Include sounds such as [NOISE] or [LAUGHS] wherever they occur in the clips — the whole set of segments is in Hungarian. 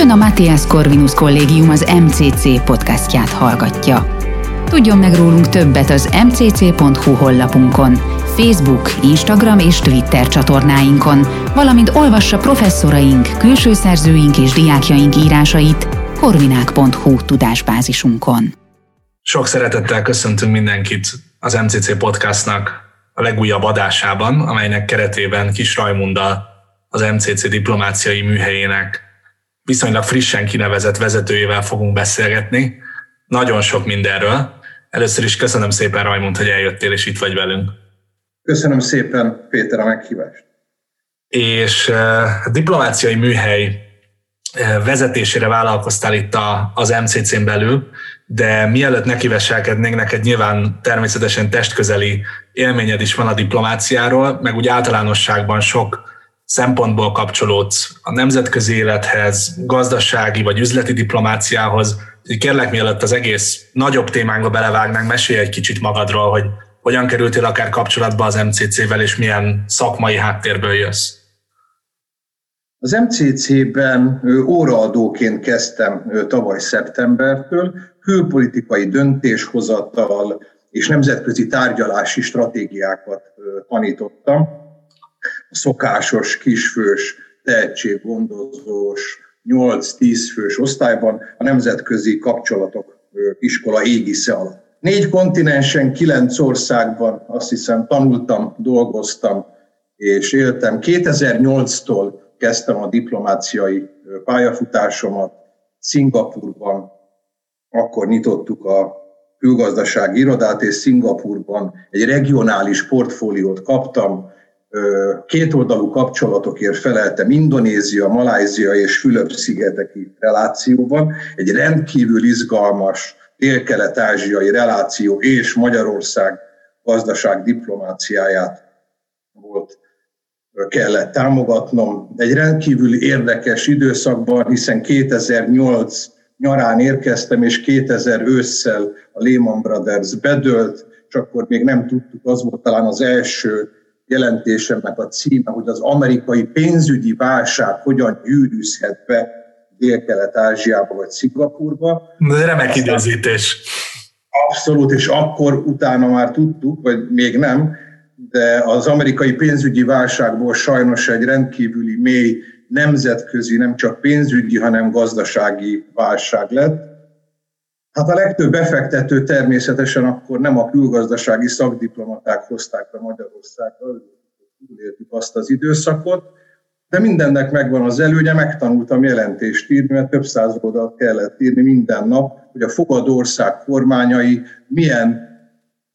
Ön a Matthias Corvinus Kollégium az MCC podcastját hallgatja. Tudjon meg rólunk többet az mcc.hu honlapunkon, Facebook, Instagram és Twitter csatornáinkon, valamint olvassa professzoraink, külső szerzőink és diákjaink írásait korvinák.hu tudásbázisunkon. Sok szeretettel köszöntünk mindenkit az MCC podcastnak a legújabb adásában, amelynek keretében Kis Rajmunda az MCC diplomáciai műhelyének viszonylag frissen kinevezett vezetőjével fogunk beszélgetni. Nagyon sok mindenről. Először is köszönöm szépen, Rajmond, hogy eljöttél és itt vagy velünk. Köszönöm szépen, Péter, a meghívást. És uh, diplomáciai műhely uh, vezetésére vállalkoztál itt a, az MCC-n belül, de mielőtt nekiveselkednénk, neked nyilván természetesen testközeli élményed is van a diplomáciáról, meg úgy általánosságban sok szempontból kapcsolódsz a nemzetközi élethez, gazdasági vagy üzleti diplomáciához. Kérlek, mielőtt az egész nagyobb témánkba belevágnánk, mesélj egy kicsit magadról, hogy hogyan kerültél akár kapcsolatba az MCC-vel, és milyen szakmai háttérből jössz. Az MCC-ben óraadóként kezdtem tavaly szeptembertől, külpolitikai döntéshozatal és nemzetközi tárgyalási stratégiákat tanítottam szokásos kisfős, tehetséggondozós, 8-10 fős osztályban a nemzetközi kapcsolatok iskola égisze alatt. Négy kontinensen, kilenc országban azt hiszem tanultam, dolgoztam és éltem. 2008-tól kezdtem a diplomáciai pályafutásomat Szingapurban, akkor nyitottuk a külgazdasági irodát, és Szingapurban egy regionális portfóliót kaptam, kétoldalú kapcsolatokért feleltem Indonézia, Malázia és Fülöp-szigeteki relációban. Egy rendkívül izgalmas dél-kelet-ázsiai reláció és Magyarország gazdaság diplomáciáját volt kellett támogatnom. Egy rendkívül érdekes időszakban, hiszen 2008 nyarán érkeztem, és 2000 ősszel a Lehman Brothers bedőlt, és akkor még nem tudtuk, az volt talán az első jelentésemnek a címe, hogy az amerikai pénzügyi válság hogyan gyűrűzhet be Dél-Kelet-Ázsiába vagy Szingapurba. De remek időzítés. Abszolút, és akkor utána már tudtuk, vagy még nem, de az amerikai pénzügyi válságból sajnos egy rendkívüli mély nemzetközi, nem csak pénzügyi, hanem gazdasági válság lett. Hát a legtöbb befektető természetesen akkor nem a külgazdasági szakdiplomaták hozták be Magyarországra, túléltük azt az időszakot, de mindennek megvan az előnye, megtanultam jelentést írni, mert több száz oldalt kellett írni minden nap, hogy a fogadó ország kormányai milyen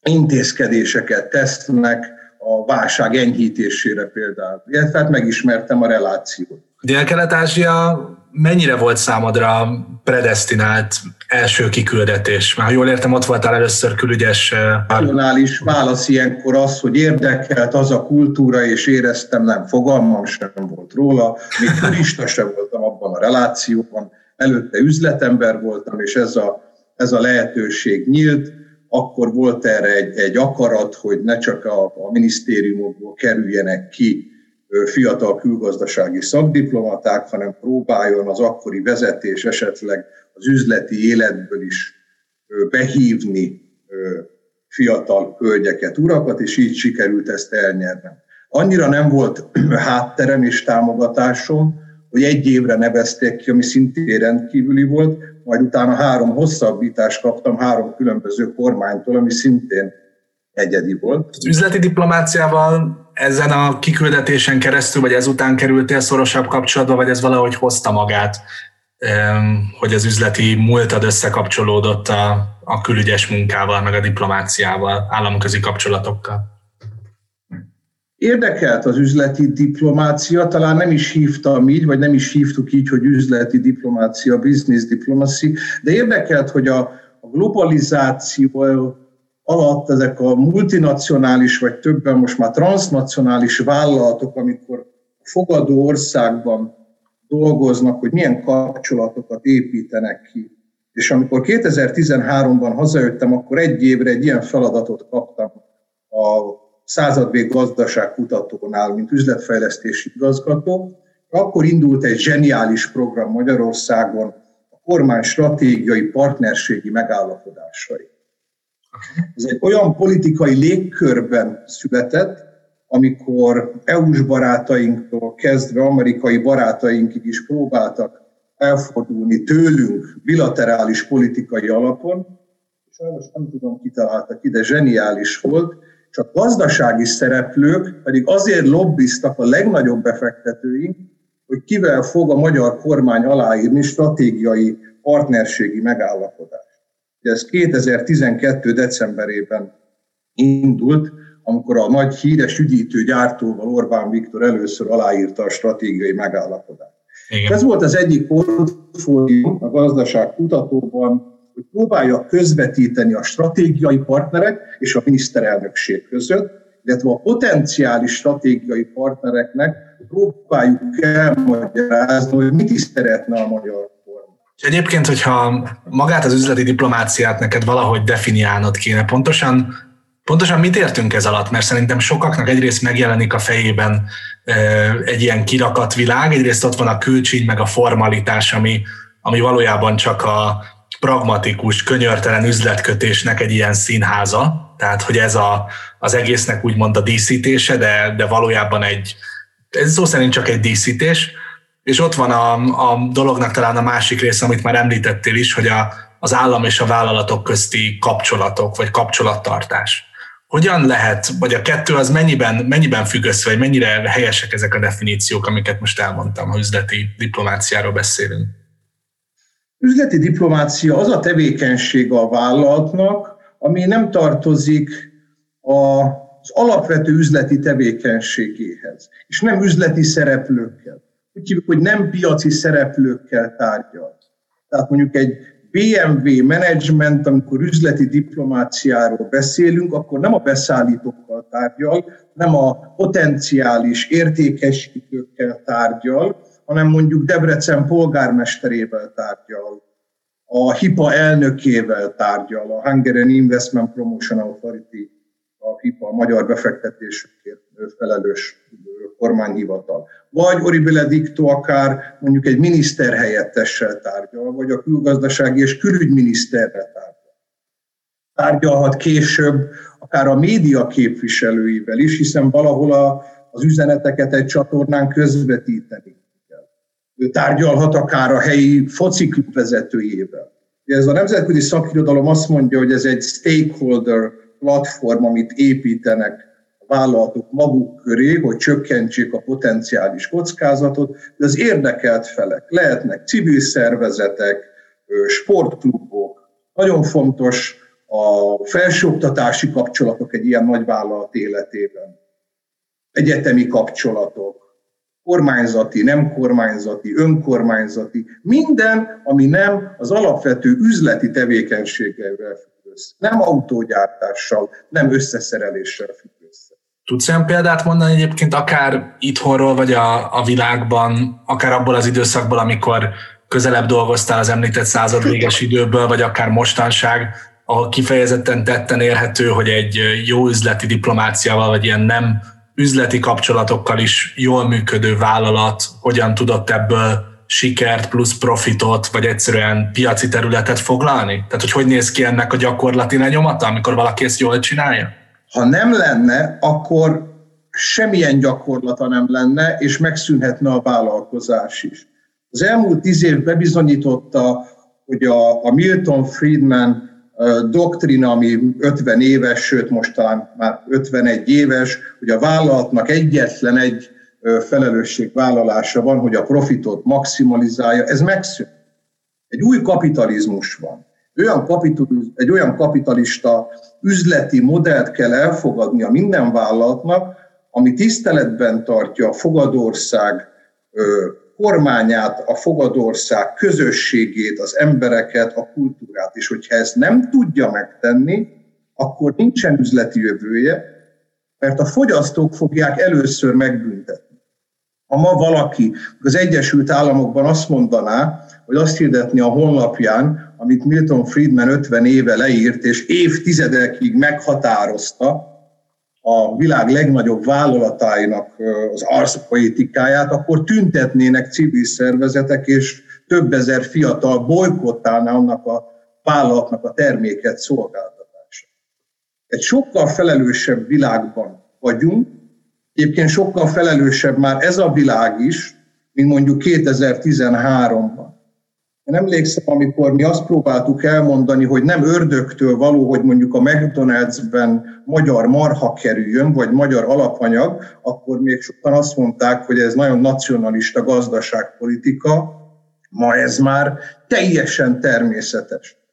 intézkedéseket tesznek a válság enyhítésére például. Illetve hát megismertem a relációt. Dél-Kelet-Ázsia mennyire volt számodra predestinált első kiküldetés? Ha jól értem, ott voltál először külügyes... Nacionális válasz ilyenkor az, hogy érdekelt az a kultúra, és éreztem, nem fogalmam sem volt róla, még [LAUGHS] turista sem voltam abban a relációban, előtte üzletember voltam, és ez a, ez a lehetőség nyílt, akkor volt erre egy, egy akarat, hogy ne csak a, a minisztériumokból kerüljenek ki fiatal külgazdasági szakdiplomaták, hanem próbáljon az akkori vezetés esetleg az üzleti életből is behívni fiatal hölgyeket, urakat, és így sikerült ezt elnyernem. Annyira nem volt [CLEARS THROAT] hátterem és támogatásom, hogy egy évre nevezték ki, ami szintén rendkívüli volt, majd utána három hosszabbítást kaptam három különböző kormánytól, ami szintén egyedi volt. Az üzleti diplomáciával ezen a kiküldetésen keresztül, vagy ezután kerültél szorosabb kapcsolatba, vagy ez valahogy hozta magát, hogy az üzleti múltad összekapcsolódott a, a külügyes munkával, meg a diplomáciával, államközi kapcsolatokkal? Érdekelt az üzleti diplomácia, talán nem is hívtam így, vagy nem is hívtuk így, hogy üzleti diplomácia, business diplomacy, de érdekelt, hogy a, a globalizáció alatt ezek a multinacionális, vagy többen most már transnacionális vállalatok, amikor fogadó országban dolgoznak, hogy milyen kapcsolatokat építenek ki. És amikor 2013-ban hazajöttem, akkor egy évre egy ilyen feladatot kaptam a századvég gazdaságkutatónál, mint üzletfejlesztési igazgató. Akkor indult egy zseniális program Magyarországon, a kormány stratégiai partnerségi megállapodásai. Ez egy olyan politikai légkörben született, amikor EU-s barátainktól kezdve amerikai barátainkig is próbáltak elfordulni tőlünk bilaterális politikai alapon, sajnos nem tudom, kitaláltak ide, zseniális volt, csak gazdasági szereplők pedig azért lobbiztak a legnagyobb befektetőink, hogy kivel fog a magyar kormány aláírni stratégiai partnerségi megállapodást. Ez 2012. decemberében indult, amikor a nagy híres üdítő gyártóval Orbán Viktor először aláírta a stratégiai megállapodást. Igen. Ez volt az egyik portfólium a gazdaság kutatóban, hogy próbálja közvetíteni a stratégiai partnerek és a miniszterelnökség között, illetve a potenciális stratégiai partnereknek próbáljuk elmagyarázni, hogy mit is szeretne a magyar. És egyébként, hogyha magát az üzleti diplomáciát neked valahogy definiálnod kéne, pontosan Pontosan mit értünk ez alatt? Mert szerintem sokaknak egyrészt megjelenik a fejében egy ilyen kirakat világ, egyrészt ott van a külcsíny, meg a formalitás, ami, ami valójában csak a pragmatikus, könyörtelen üzletkötésnek egy ilyen színháza, tehát hogy ez a, az egésznek úgymond a díszítése, de, de valójában egy, ez szó szerint csak egy díszítés, és ott van a, a dolognak talán a másik része, amit már említettél is, hogy a, az állam és a vállalatok közti kapcsolatok, vagy kapcsolattartás. Hogyan lehet, vagy a kettő az mennyiben, mennyiben függ össze, vagy mennyire helyesek ezek a definíciók, amiket most elmondtam, ha üzleti diplomáciáról beszélünk? Üzleti diplomácia az a tevékenység a vállalatnak, ami nem tartozik az alapvető üzleti tevékenységéhez, és nem üzleti szereplőkkel. Úgy hívjuk, hogy nem piaci szereplőkkel tárgyal. Tehát mondjuk egy BMW management, amikor üzleti diplomáciáról beszélünk, akkor nem a beszállítókkal tárgyal, nem a potenciális értékesítőkkel tárgyal, hanem mondjuk Debrecen polgármesterével tárgyal, a HIPA elnökével tárgyal, a Hungarian Investment Promotion Authority, a HIPA, a magyar befektetésükért felelős kormányhivatal. Vagy Oribile Dicto akár mondjuk egy miniszter helyettessel tárgyal, vagy a külgazdasági és külügyminiszterre tárgyal. Tárgyalhat később akár a média képviselőivel is, hiszen valahol a, az üzeneteket egy csatornán közvetíteni kell. Ő tárgyalhat akár a helyi fociklub vezetőjével. Ez a nemzetközi szakirodalom azt mondja, hogy ez egy stakeholder platform, amit építenek vállalatok maguk köré, hogy csökkentsék a potenciális kockázatot, de az érdekelt felek lehetnek civil szervezetek, sportklubok. Nagyon fontos a felsőoktatási kapcsolatok egy ilyen nagy vállalat életében. Egyetemi kapcsolatok, kormányzati, nem kormányzati, önkormányzati, minden, ami nem az alapvető üzleti tevékenységgel függ össze. Nem autógyártással, nem összeszereléssel függ Tudsz olyan példát mondani egyébként akár itthonról, vagy a, a világban, akár abból az időszakból, amikor közelebb dolgoztál az említett század időből, vagy akár mostanság, ahol kifejezetten tetten érhető, hogy egy jó üzleti diplomáciával, vagy ilyen nem üzleti kapcsolatokkal is jól működő vállalat hogyan tudott ebből sikert plusz profitot, vagy egyszerűen piaci területet foglalni? Tehát, hogy hogy néz ki ennek a gyakorlati lenyomata, amikor valaki ezt jól csinálja? Ha nem lenne, akkor semmilyen gyakorlata nem lenne, és megszűnhetne a vállalkozás is. Az elmúlt tíz év bebizonyította, hogy a, a Milton Friedman doktrina, ami 50 éves, sőt most talán már 51 éves, hogy a vállalatnak egyetlen egy felelősségvállalása van, hogy a profitot maximalizálja, ez megszűnt. Egy új kapitalizmus van olyan egy olyan kapitalista üzleti modellt kell elfogadni a minden vállalatnak, ami tiszteletben tartja a fogadország kormányát, a fogadország közösségét, az embereket, a kultúrát. És hogyha ezt nem tudja megtenni, akkor nincsen üzleti jövője, mert a fogyasztók fogják először megbüntetni. Ha ma valaki az Egyesült Államokban azt mondaná, hogy azt hirdetni a honlapján, amit Milton Friedman 50 éve leírt, és évtizedekig meghatározta, a világ legnagyobb vállalatáinak az arszpolitikáját, akkor tüntetnének civil szervezetek, és több ezer fiatal bolykottálna annak a vállalatnak a terméket, szolgáltatása. Egy sokkal felelősebb világban vagyunk, egyébként sokkal felelősebb már ez a világ is, mint mondjuk 2013-ban. Én emlékszem, amikor mi azt próbáltuk elmondani, hogy nem ördögtől való, hogy mondjuk a McDonald's-ben magyar marha kerüljön, vagy magyar alapanyag, akkor még sokan azt mondták, hogy ez nagyon nacionalista gazdaságpolitika, ma ez már teljesen természetes.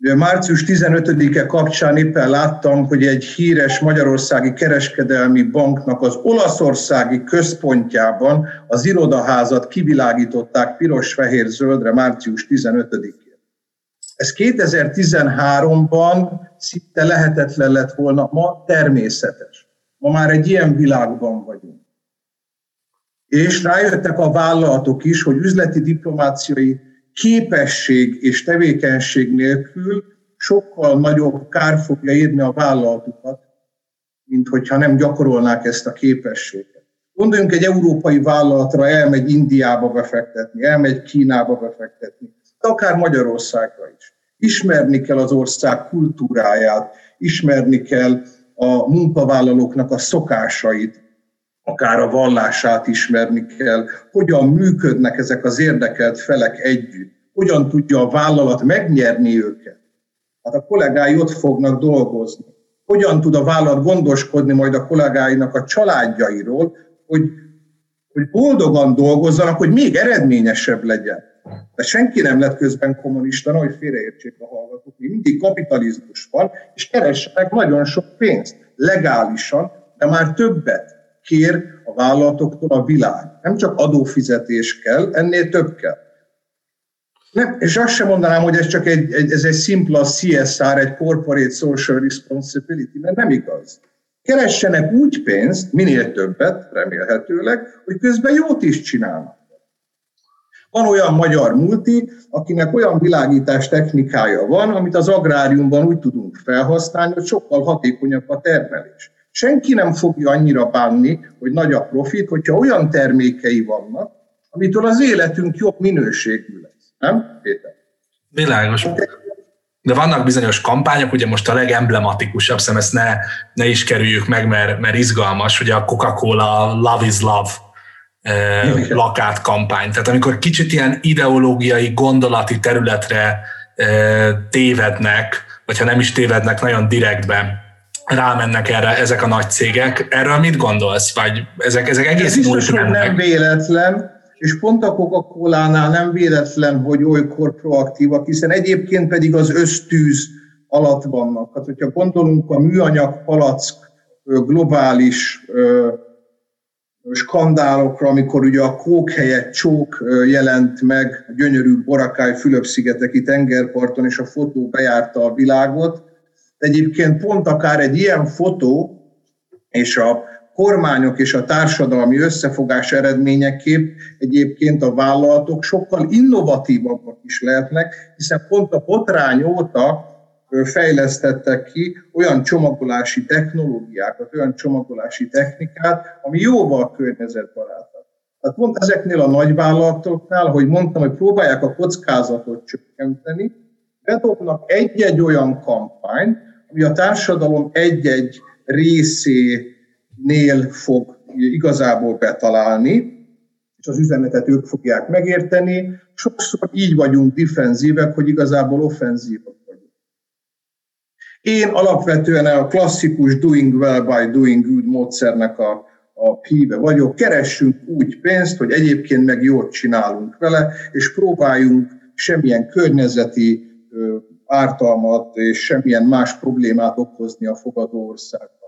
Március 15-e kapcsán éppen láttam, hogy egy híres magyarországi kereskedelmi banknak az olaszországi központjában az irodaházat kivilágították piros-fehér-zöldre március 15-én. Ez 2013-ban szinte lehetetlen lett volna, ma természetes. Ma már egy ilyen világban vagyunk. És rájöttek a vállalatok is, hogy üzleti diplomáciai képesség és tevékenység nélkül sokkal nagyobb kár fogja érni a vállalatukat, mint hogyha nem gyakorolnák ezt a képességet. Gondoljunk egy európai vállalatra, elmegy Indiába befektetni, elmegy Kínába befektetni, de akár Magyarországra is. Ismerni kell az ország kultúráját, ismerni kell a munkavállalóknak a szokásait, akár a vallását ismerni kell, hogyan működnek ezek az érdekelt felek együtt, hogyan tudja a vállalat megnyerni őket. Hát a kollégái ott fognak dolgozni. Hogyan tud a vállalat gondoskodni majd a kollégáinak a családjairól, hogy, hogy boldogan dolgozzanak, hogy még eredményesebb legyen. De senki nem lett közben kommunista, hogy félreértsék a hallgatók. Mindig kapitalizmus van, és keresnek nagyon sok pénzt, legálisan, de már többet kér a vállalatoktól a világ. Nem csak adófizetés kell, ennél több kell. Nem, és azt sem mondanám, hogy ez csak egy, egy, ez egy szimpla CSR, egy Corporate Social Responsibility, mert nem igaz. Keressenek úgy pénzt, minél többet, remélhetőleg, hogy közben jót is csinálnak. Van olyan magyar multi, akinek olyan világítás technikája van, amit az agráriumban úgy tudunk felhasználni, hogy sokkal hatékonyabb a termelés. Senki nem fogja annyira bánni, hogy nagy a profit, hogyha olyan termékei vannak, amitől az életünk jobb minőségű lesz. Nem, Péter? Világos. De vannak bizonyos kampányok, ugye most a legemblematikusabb, szem ezt ne, ne is kerüljük meg, mert, mert izgalmas, ugye a Coca-Cola Love is Love eh, lakát kampány. Tehát amikor kicsit ilyen ideológiai, gondolati területre eh, tévednek, vagy ha nem is tévednek nagyon direktben, rámennek erre ezek a nagy cégek. Erről mit gondolsz? Vagy ezek, ezek egész Ez biztos, hogy nem véletlen, és pont a Coca-Cola-nál nem véletlen, hogy olykor proaktívak, hiszen egyébként pedig az ösztűz alatt vannak. Hát, hogyha gondolunk a műanyag palack globális skandálokra, amikor ugye a kók helyett csók jelent meg a gyönyörű Borakály Fülöp-szigeteki tengerparton, és a fotó bejárta a világot, Egyébként pont akár egy ilyen fotó és a kormányok és a társadalmi összefogás eredményeképp egyébként a vállalatok sokkal innovatívabbak is lehetnek, hiszen pont a potrány óta fejlesztettek ki olyan csomagolási technológiákat, olyan csomagolási technikát, ami jóval környezetbarátabb. Tehát pont ezeknél a nagyvállalatoknál, hogy mondtam, hogy próbálják a kockázatot csökkenteni, bedobnak egy-egy olyan kampányt, ami a társadalom egy-egy részénél fog igazából betalálni, és az üzenetet ők fogják megérteni. Sokszor így vagyunk defenzívek, hogy igazából offenzívak vagyunk. Én alapvetően a klasszikus doing well by doing good módszernek a, a híve vagyok. Keressünk úgy pénzt, hogy egyébként meg jót csinálunk vele, és próbáljunk semmilyen környezeti ártalmat és semmilyen más problémát okozni a fogadó országban.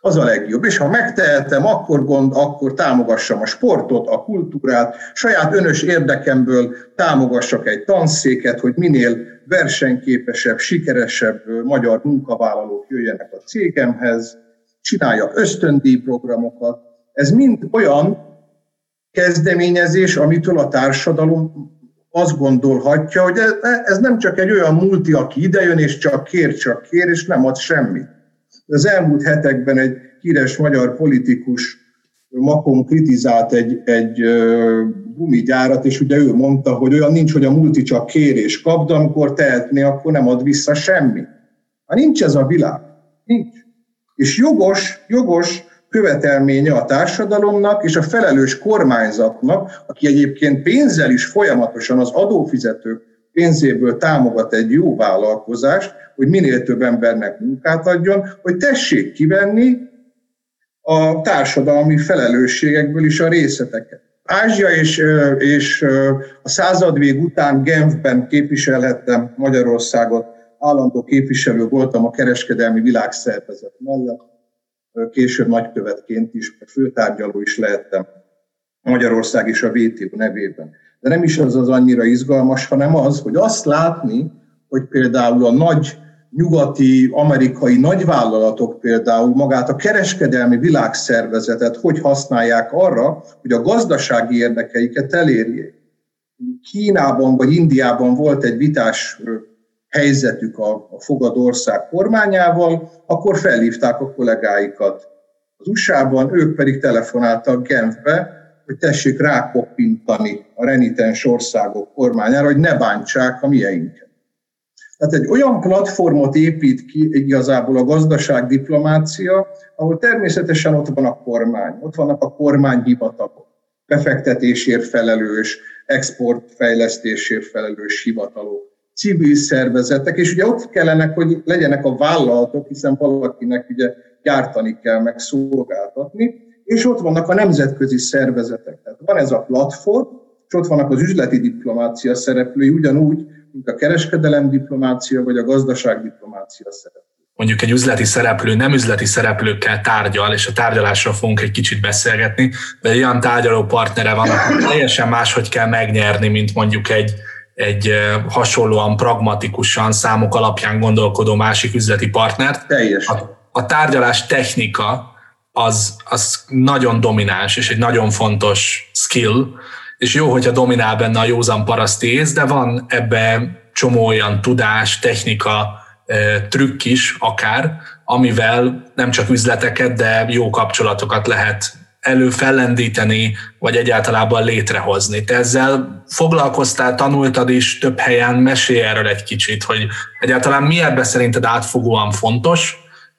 Az a legjobb. És ha megtehetem, akkor, gond, akkor támogassam a sportot, a kultúrát, saját önös érdekemből támogassak egy tanszéket, hogy minél versenyképesebb, sikeresebb magyar munkavállalók jöjjenek a cégemhez, csináljak ösztöndíj programokat. Ez mind olyan kezdeményezés, amitől a társadalom azt gondolhatja, hogy ez nem csak egy olyan multi, aki idejön és csak kér, csak kér, és nem ad semmit. Az elmúlt hetekben egy híres magyar politikus Makon kritizált egy, egy gumigyárat, és ugye ő mondta, hogy olyan nincs, hogy a multi csak kér és kap, de amikor tehetné, akkor nem ad vissza semmi. Hát nincs ez a világ. Nincs. És jogos, jogos követelménye a társadalomnak és a felelős kormányzatnak, aki egyébként pénzzel is folyamatosan az adófizetők pénzéből támogat egy jó vállalkozást, hogy minél több embernek munkát adjon, hogy tessék kivenni a társadalmi felelősségekből is a részleteket. Ázsia és, és a századvég után Genfben képviselhettem Magyarországot, állandó képviselő voltam a kereskedelmi világszervezet mellett, később nagykövetként is, főtárgyaló is lehettem Magyarország és a WTO nevében. De nem is az az annyira izgalmas, hanem az, hogy azt látni, hogy például a nagy nyugati, amerikai nagyvállalatok például magát a kereskedelmi világszervezetet hogy használják arra, hogy a gazdasági érdekeiket elérjék. Kínában vagy Indiában volt egy vitás helyzetük a, a fogadó ország kormányával, akkor felhívták a kollégáikat az USA-ban, ők pedig telefonáltak Genfbe, hogy tessék rákoppintani a renitens országok kormányára, hogy ne bántsák a mieinket. Tehát egy olyan platformot épít ki igazából a gazdaságdiplomácia, ahol természetesen ott van a kormány, ott vannak a kormányhivatalok, befektetésért felelős, exportfejlesztésért felelős hivatalok, civil szervezetek, és ugye ott kellene, hogy legyenek a vállalatok, hiszen valakinek ugye gyártani kell, meg szolgáltatni, és ott vannak a nemzetközi szervezetek. Tehát van ez a platform, és ott vannak az üzleti diplomácia szereplői, ugyanúgy, mint a kereskedelem diplomácia vagy a gazdaság diplomácia szereplő. Mondjuk egy üzleti szereplő nem üzleti szereplőkkel tárgyal, és a tárgyalásra fogunk egy kicsit beszélgetni, de olyan tárgyaló partnere van, akkor teljesen máshogy kell megnyerni, mint mondjuk egy, egy hasonlóan pragmatikusan, számok alapján gondolkodó másik üzleti partnert. Teljesen. A, a tárgyalás technika az, az nagyon domináns, és egy nagyon fontos skill, és jó, hogyha dominál benne a józan paraszti ész, de van ebbe csomó olyan tudás, technika, trükk is akár, amivel nem csak üzleteket, de jó kapcsolatokat lehet előfellendíteni, vagy egyáltalában létrehozni. Te ezzel foglalkoztál, tanultad is több helyen, mesélj erről egy kicsit, hogy egyáltalán mi ebbe szerinted átfogóan fontos,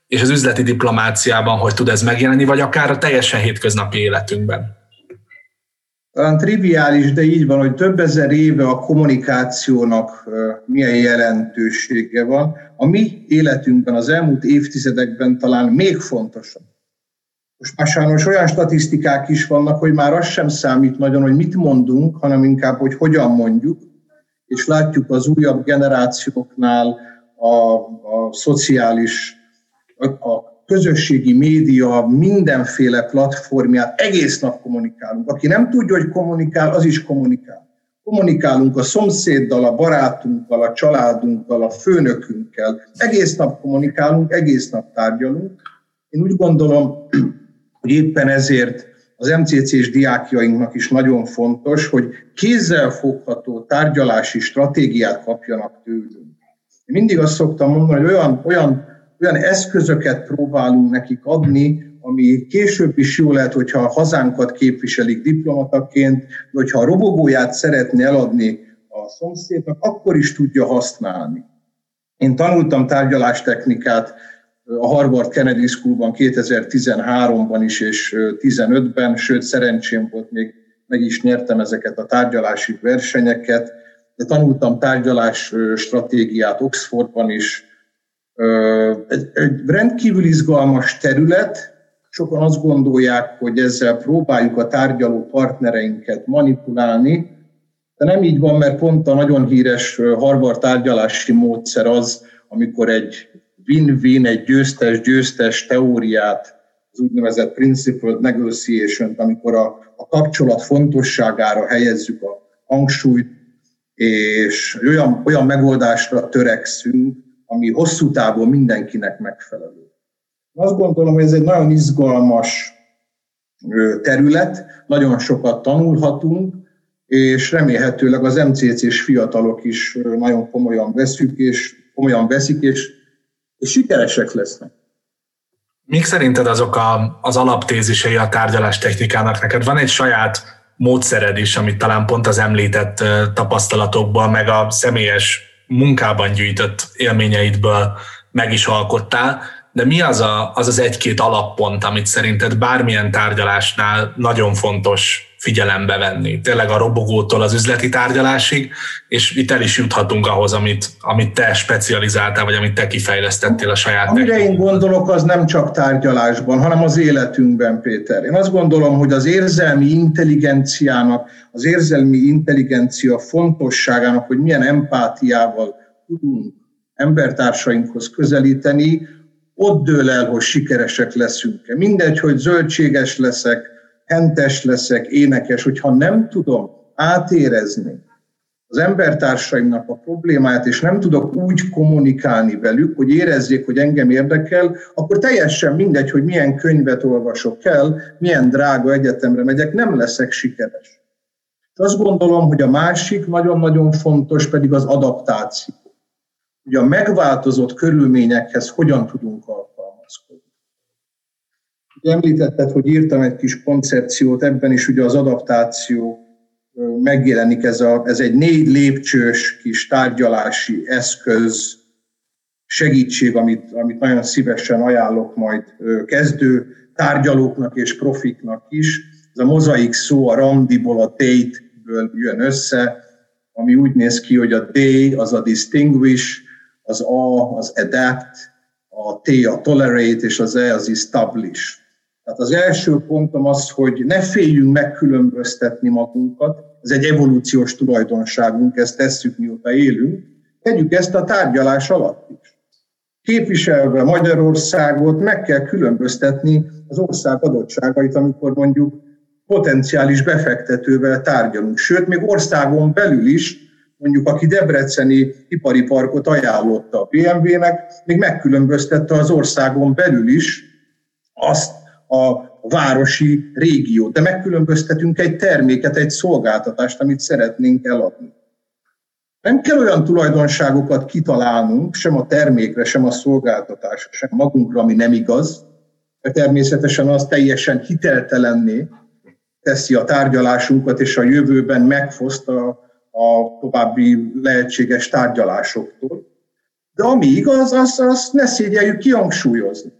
és az üzleti diplomáciában hogy tud ez megjelenni, vagy akár a teljesen hétköznapi életünkben talán triviális, de így van, hogy több ezer éve a kommunikációnak milyen jelentősége van. A mi életünkben az elmúlt évtizedekben talán még fontosabb. Most már sajnos olyan statisztikák is vannak, hogy már az sem számít nagyon, hogy mit mondunk, hanem inkább, hogy hogyan mondjuk. És látjuk az újabb generációknál a, a szociális, a, a közösségi média mindenféle platformját egész nap kommunikálunk. Aki nem tudja, hogy kommunikál, az is kommunikál. Kommunikálunk a szomszéddal, a barátunkkal, a családunkkal, a főnökünkkel. Egész nap kommunikálunk, egész nap tárgyalunk. Én úgy gondolom, hogy éppen ezért az MCC-s diákjainknak is nagyon fontos, hogy kézzelfogható tárgyalási stratégiát kapjanak tőlünk. Én mindig azt szoktam mondani, hogy olyan, olyan olyan eszközöket próbálunk nekik adni, ami később is jó lehet, hogyha a hazánkat képviselik diplomataként, de hogyha a robogóját szeretné eladni a szomszédnak, akkor is tudja használni. Én tanultam tárgyalástechnikát a Harvard Kennedy Schoolban 2013-ban is és 15-ben, sőt szerencsém volt, még meg is nyertem ezeket a tárgyalási versenyeket, de tanultam tárgyalás stratégiát Oxfordban is, egy, egy rendkívül izgalmas terület, sokan azt gondolják, hogy ezzel próbáljuk a tárgyaló partnereinket manipulálni, de nem így van, mert pont a nagyon híres Harvard tárgyalási módszer az, amikor egy win-win, egy győztes-győztes teóriát, az úgynevezett principled negotiation amikor a, a kapcsolat fontosságára helyezzük a hangsúlyt, és olyan, olyan megoldásra törekszünk, ami hosszú távon mindenkinek megfelelő. Azt gondolom, hogy ez egy nagyon izgalmas terület, nagyon sokat tanulhatunk, és remélhetőleg az MCC-s fiatalok is nagyon komolyan veszük, és komolyan veszik, és, és sikeresek lesznek. Mik szerinted azok a, az alaptézisei a tárgyalás technikának? Neked van egy saját módszered is, amit talán pont az említett tapasztalatokból, meg a személyes munkában gyűjtött élményeidből meg is alkottál, de mi az a, az, az egy-két alappont, amit szerinted bármilyen tárgyalásnál nagyon fontos figyelembe venni? Tényleg a robogótól az üzleti tárgyalásig, és itt el is juthatunk ahhoz, amit, amit te specializáltál, vagy amit te kifejlesztettél a saját Amire én gondolok, az nem csak tárgyalásban, hanem az életünkben, Péter. Én azt gondolom, hogy az érzelmi intelligenciának, az érzelmi intelligencia fontosságának, hogy milyen empátiával tudunk embertársainkhoz közelíteni, ott dől el, hogy sikeresek leszünk-e. Mindegy, hogy zöldséges leszek, hentes leszek, énekes, hogyha nem tudom átérezni az embertársaimnak a problémáját, és nem tudok úgy kommunikálni velük, hogy érezzék, hogy engem érdekel, akkor teljesen mindegy, hogy milyen könyvet olvasok el, milyen drága egyetemre megyek, nem leszek sikeres. És azt gondolom, hogy a másik nagyon-nagyon fontos pedig az adaptáció hogy a megváltozott körülményekhez hogyan tudunk alkalmazkodni. Említetted, hogy írtam egy kis koncepciót, ebben is ugye az adaptáció megjelenik, ez, a, ez egy négy lépcsős kis tárgyalási eszköz, segítség, amit, amit nagyon szívesen ajánlok majd kezdő tárgyalóknak és profiknak is. Ez a mozaik szó a randiból, a date-ből jön össze, ami úgy néz ki, hogy a D az a distinguish, az A az adapt, a T a tolerate, és az E az establish. Tehát az első pontom az, hogy ne féljünk megkülönböztetni magunkat, ez egy evolúciós tulajdonságunk, ezt tesszük mióta élünk, tegyük ezt a tárgyalás alatt is. Képviselve Magyarországot meg kell különböztetni az ország adottságait, amikor mondjuk potenciális befektetővel tárgyalunk. Sőt, még országon belül is mondjuk aki debreceni ipari parkot ajánlotta a BMW-nek, még megkülönböztette az országon belül is azt a városi régiót, de megkülönböztetünk egy terméket, egy szolgáltatást, amit szeretnénk eladni. Nem kell olyan tulajdonságokat kitalálnunk, sem a termékre, sem a szolgáltatásra, sem magunkra, ami nem igaz, mert természetesen az teljesen hiteltelenné teszi a tárgyalásunkat, és a jövőben megfoszt a a további lehetséges tárgyalásoktól. De ami igaz, azt, azt ne szégyeljük kihangsúlyozni.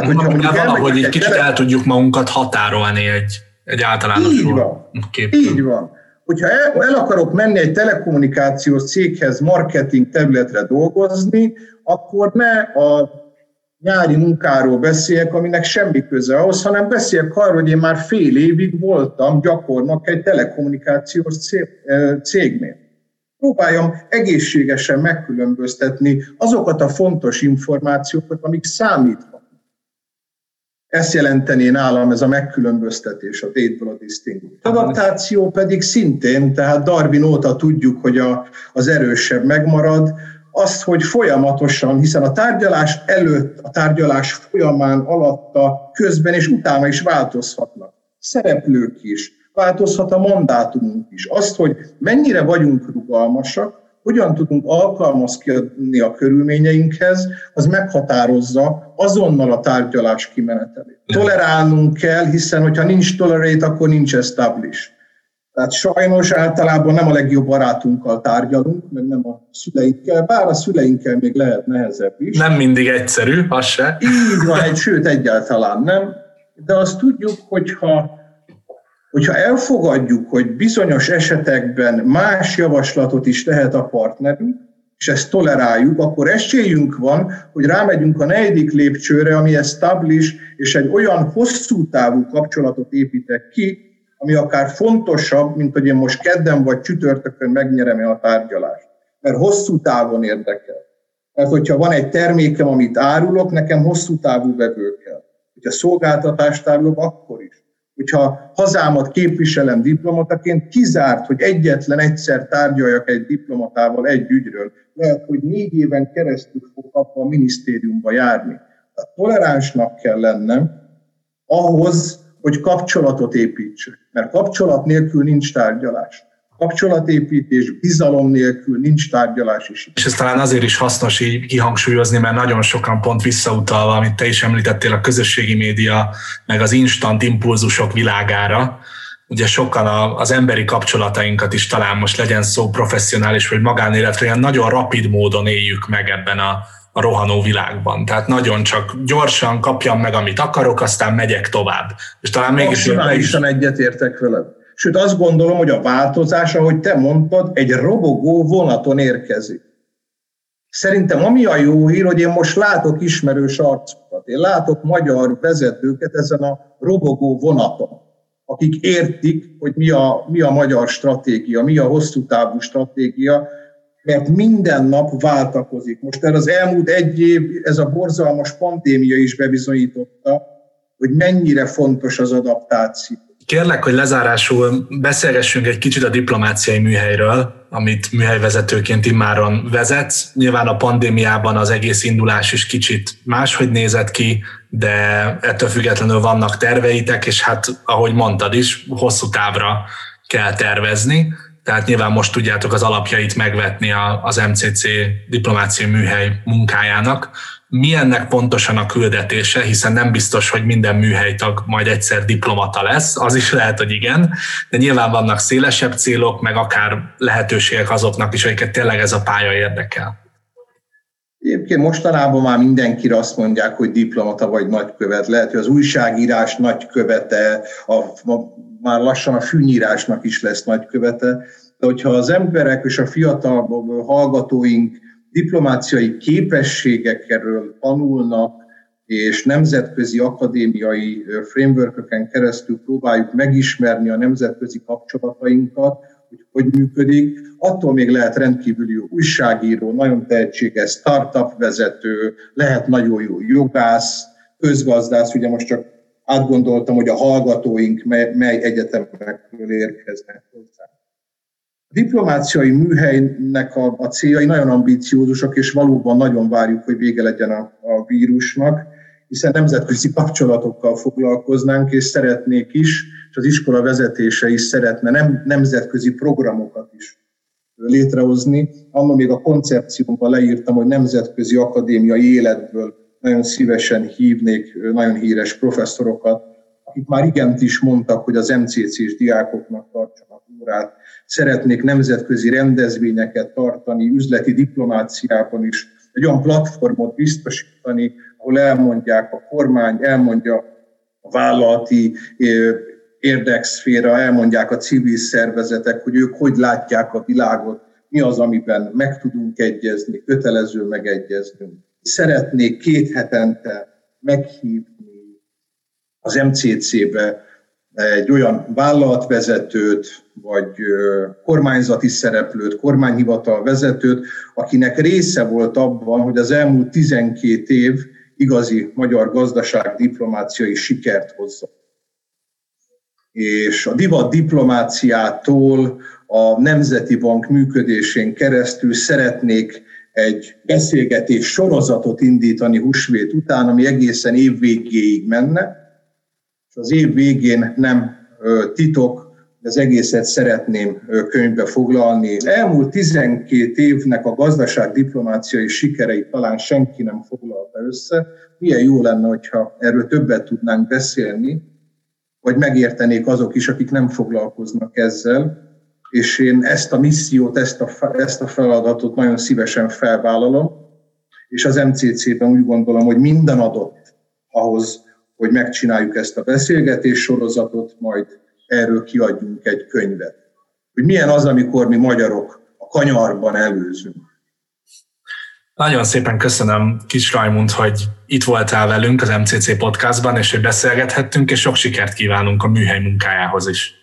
Tehát, hogyha mondjuk valahogy egy kicsit el tudjuk magunkat határolni egy, egy általános Így van. Képtől. Így van. Hogyha el, el akarok menni egy telekommunikációs céghez marketing területre dolgozni, akkor ne a nyári munkáról beszéljek, aminek semmi köze ahhoz, hanem beszéljek arról, hogy én már fél évig voltam gyakornak egy telekommunikációs cégnél. Próbáljam egészségesen megkülönböztetni azokat a fontos információkat, amik számíthatnak. Ezt jelentené nálam ez a megkülönböztetés, a date a distinguish. Adaptáció pedig szintén, tehát Darwin óta tudjuk, hogy a, az erősebb megmarad, azt, hogy folyamatosan, hiszen a tárgyalás előtt, a tárgyalás folyamán, alatta, közben és utána is változhatnak. Szereplők is, változhat a mandátumunk is. Azt, hogy mennyire vagyunk rugalmasak, hogyan tudunk alkalmazkodni a körülményeinkhez, az meghatározza azonnal a tárgyalás kimenetelét. Tolerálnunk kell, hiszen hogyha nincs tolerate, akkor nincs establish. Tehát sajnos általában nem a legjobb barátunkkal tárgyalunk, meg nem a szüleinkkel, bár a szüleinkkel még lehet nehezebb is. Nem mindig egyszerű, az se. Így van, egy, sőt egyáltalán nem. De azt tudjuk, hogyha, hogyha elfogadjuk, hogy bizonyos esetekben más javaslatot is tehet a partnerünk, és ezt toleráljuk, akkor esélyünk van, hogy rámegyünk a negyedik lépcsőre, ami establish, és egy olyan hosszú távú kapcsolatot építek ki, ami akár fontosabb, mint hogy én most kedden vagy csütörtökön megnyerem a tárgyalást. Mert hosszú távon érdekel. Mert hogyha van egy termékem, amit árulok, nekem hosszú távú vevő kell. Hogyha szolgáltatást árulok, akkor is. Hogyha hazámat képviselem diplomataként, kizárt, hogy egyetlen egyszer tárgyaljak egy diplomatával egy ügyről. Lehet, hogy négy éven keresztül fog abba a minisztériumba járni. Tehát toleránsnak kell lennem ahhoz, hogy kapcsolatot építsek. Mert kapcsolat nélkül nincs tárgyalás. Kapcsolatépítés, bizalom nélkül nincs tárgyalás is. És ez talán azért is hasznos így kihangsúlyozni, mert nagyon sokan pont visszautalva, amit te is említettél, a közösségi média, meg az instant impulzusok világára, ugye sokan az emberi kapcsolatainkat is talán most legyen szó professzionális vagy magánéletre, ilyen nagyon rapid módon éljük meg ebben a, a rohanó világban. Tehát nagyon csak gyorsan kapjam meg, amit akarok, aztán megyek tovább. És talán mégis... Maximálisan is... egyetértek veled. Sőt, azt gondolom, hogy a változás, ahogy te mondtad, egy robogó vonaton érkezik. Szerintem ami a jó hír, hogy én most látok ismerős arcokat. Én látok magyar vezetőket ezen a robogó vonaton, akik értik, hogy mi a, mi a magyar stratégia, mi a hosszú távú stratégia, mert minden nap váltakozik. Most erre az elmúlt egy év, ez a borzalmas pandémia is bebizonyította, hogy mennyire fontos az adaptáció. Kérlek, hogy lezárásul beszélgessünk egy kicsit a diplomáciai műhelyről, amit műhelyvezetőként immáron vezetsz. Nyilván a pandémiában az egész indulás is kicsit máshogy nézett ki, de ettől függetlenül vannak terveitek, és hát, ahogy mondtad is, hosszú távra kell tervezni. Tehát nyilván most tudjátok az alapjait megvetni az MCC diplomáciai műhely munkájának mi ennek pontosan a küldetése, hiszen nem biztos, hogy minden műhelytag majd egyszer diplomata lesz, az is lehet, hogy igen, de nyilván vannak szélesebb célok, meg akár lehetőségek azoknak is, akiket tényleg ez a pálya érdekel. Egyébként mostanában már mindenkire azt mondják, hogy diplomata vagy nagykövet. Lehet, hogy az újságírás nagykövete, a, a, már lassan a fűnyírásnak is lesz nagykövete. De hogyha az emberek és a fiatal hallgatóink diplomáciai képességekről tanulnak, és nemzetközi akadémiai frameworköken keresztül próbáljuk megismerni a nemzetközi kapcsolatainkat, hogy hogy működik. Attól még lehet rendkívül jó újságíró, nagyon tehetséges startup vezető, lehet nagyon jó jogász, közgazdász, ugye most csak átgondoltam, hogy a hallgatóink mely, mely egyetemekről érkeznek hozzá diplomáciai műhelynek a, a céljai nagyon ambíciózusak, és valóban nagyon várjuk, hogy vége legyen a, a vírusnak, hiszen nemzetközi kapcsolatokkal foglalkoznánk, és szeretnék is, és az iskola vezetése is szeretne nem, nemzetközi programokat is létrehozni. Annak még a koncepciómban leírtam, hogy nemzetközi akadémiai életből nagyon szívesen hívnék nagyon híres professzorokat, akik már igent is mondtak, hogy az MCC-s diákoknak tartsanak órát, szeretnék nemzetközi rendezvényeket tartani, üzleti diplomáciában is, egy olyan platformot biztosítani, ahol elmondják a kormány, elmondja a vállalati érdekszféra, elmondják a civil szervezetek, hogy ők hogy látják a világot, mi az, amiben meg tudunk egyezni, kötelező megegyeznünk. Szeretnék két hetente meghívni az MCC-be egy olyan vállalatvezetőt, vagy kormányzati szereplőt, kormányhivatal vezetőt, akinek része volt abban, hogy az elmúlt 12 év igazi magyar gazdaság diplomáciai sikert hozza. És a divat diplomáciától a Nemzeti Bank működésén keresztül szeretnék egy beszélgetés sorozatot indítani húsvét után, ami egészen év végéig az év végén nem titok, az egészet szeretném könyvbe foglalni. Elmúlt 12 évnek a gazdaság diplomáciai sikereit talán senki nem foglalta össze. Milyen jó lenne, hogyha erről többet tudnánk beszélni, vagy megértenék azok is, akik nem foglalkoznak ezzel. És én ezt a missziót, ezt a, ezt a feladatot nagyon szívesen felvállalom, és az MCC-ben úgy gondolom, hogy minden adott ahhoz, hogy megcsináljuk ezt a beszélgetés sorozatot, majd erről kiadjunk egy könyvet. Hogy milyen az, amikor mi magyarok a kanyarban előzünk. Nagyon szépen köszönöm, Kis Rajmund, hogy itt voltál velünk az MCC podcastban, és hogy beszélgethettünk, és sok sikert kívánunk a műhely munkájához is.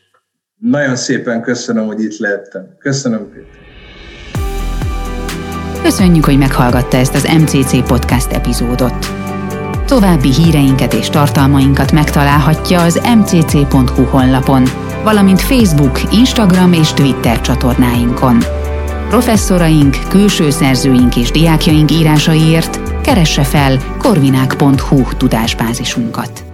Nagyon szépen köszönöm, hogy itt lehettem. Köszönöm, Péter. Köszönjük, hogy meghallgatta ezt az MCC podcast epizódot. További híreinket és tartalmainkat megtalálhatja az mcc.hu honlapon, valamint Facebook, Instagram és Twitter csatornáinkon. Professzoraink, külső szerzőink és diákjaink írásaiért keresse fel korvinák.hu tudásbázisunkat.